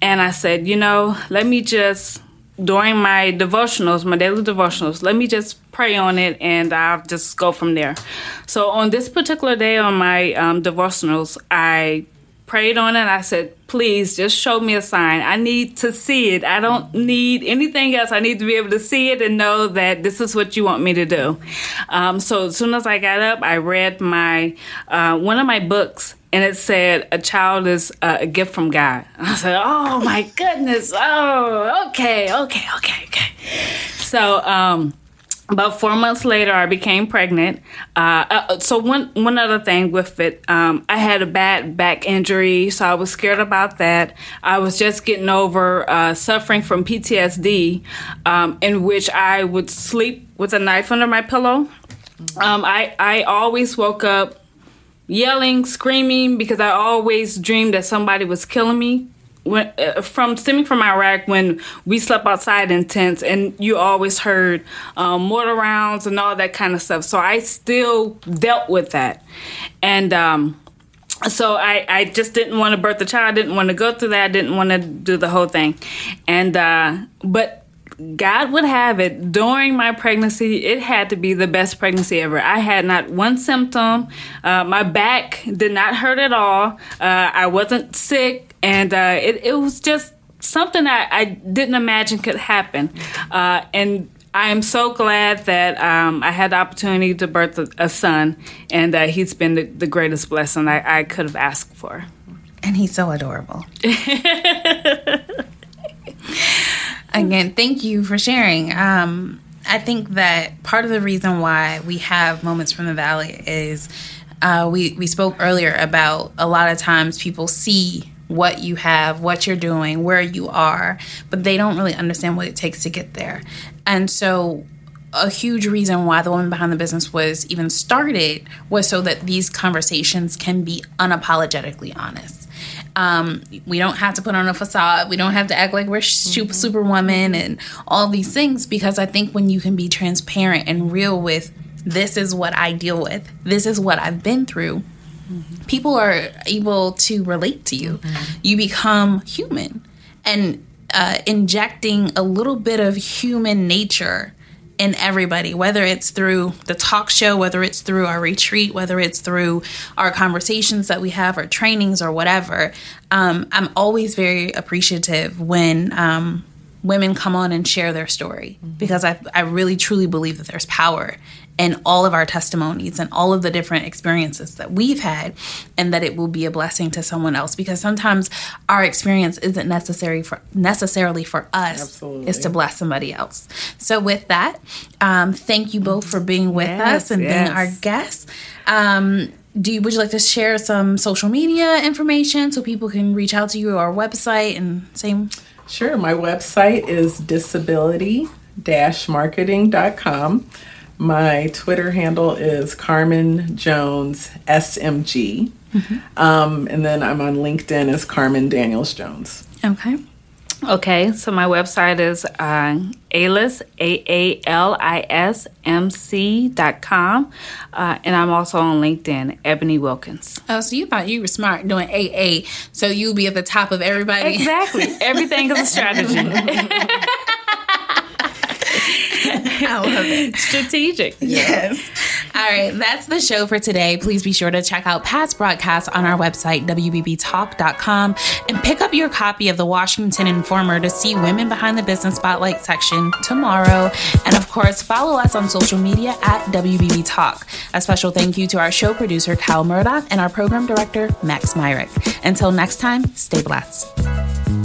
Speaker 5: And I said, you know, let me just during my devotionals, my daily devotionals, let me just pray on it and I'll just go from there. So on this particular day on my um, devotionals, I prayed on it. I said, please just show me a sign. I need to see it. I don't need anything else. I need to be able to see it and know that this is what you want me to do. Um, so as soon as I got up, I read my uh, one of my books. And it said, a child is a gift from God. [LAUGHS] I said, oh my goodness. Oh, okay, okay, okay, okay. So, um, about four months later, I became pregnant. Uh, uh, so one one other thing with it, um, I had a bad back injury, so I was scared about that. I was just getting over uh, suffering from PTSD, um, in which I would sleep with a knife under my pillow. Um, I I always woke up yelling, screaming because I always dreamed that somebody was killing me when, uh, from stemming from Iraq when we slept outside in tents and you always heard um, mortar rounds and all that kind of stuff. So I still dealt with that, and um, so I, I just didn't want to birth the child. Didn't want to go through that. Didn't want to do the whole thing, and uh, but God would have it, during my pregnancy, it had to be the best pregnancy ever. I had not one symptom. Uh, my back did not hurt at all. Uh, I wasn't sick, and uh, it, it was just something I, I didn't imagine could happen. Uh, and I am so glad that um, I had the opportunity to birth a, a son, and uh, he's been the, the greatest blessing I, I could have asked for.
Speaker 2: And he's so adorable. [LAUGHS] Again, thank you for sharing. Um, I think that part of the reason why we have moments from the valley is uh, we we spoke earlier about a lot of times people see what you have, what you're doing, where you are, but they don't really understand what it takes to get there. And so a huge reason why the woman behind the business was even started was so that these conversations can be unapologetically honest. Um, we don't have to put on a facade. We don't have to act like we're super superwoman and all these things because I think when you can be transparent and real with this is what I deal with, this is what I've been through, people are able to relate to you. You become human. And uh, injecting a little bit of human nature in everybody, whether it's through the talk show, whether it's through our retreat, whether it's through our conversations that we have, our trainings, or whatever. Um, I'm always very appreciative when um, women come on and share their story because I, I really truly believe that there's power in all of our testimonies and all of the different experiences that we've had and that it will be a blessing to someone else because sometimes our experience isn't necessary for necessarily for us
Speaker 3: Absolutely.
Speaker 2: is to bless somebody else so with that um, thank you both for being with
Speaker 5: Yes,
Speaker 2: us and being our guests um, do you, would you like to share some social media information so people can reach out to you or our website and same
Speaker 3: Sure. My website is disability marketing.com. My Twitter handle is Carmen Jones SMG. Um, and then I'm on LinkedIn as Carmen Daniels Jones.
Speaker 2: okay
Speaker 5: Okay, so my website is uh, ALIS, A-A-L-I-S-M-C dot com. Uh, and I'm also on LinkedIn, Ebony Wilkens.
Speaker 2: Oh, so you thought you were smart doing AA, so you'll be at the top of everybody.
Speaker 5: Exactly. Everything is a strategy. [LAUGHS] [LAUGHS]
Speaker 2: I love it.
Speaker 5: Strategic.
Speaker 2: Yes. All right, that's the show for today. Please be sure to check out past broadcasts on our website, WBBTalk.com, and pick up your copy of the Washington Informer to see Women Behind the Business Spotlight section tomorrow. And of course, follow us on social media at WBB Talk. A special thank you to our show producer, Kyle Murdoch, and our program director, Max Myrick. Until next time, stay blessed.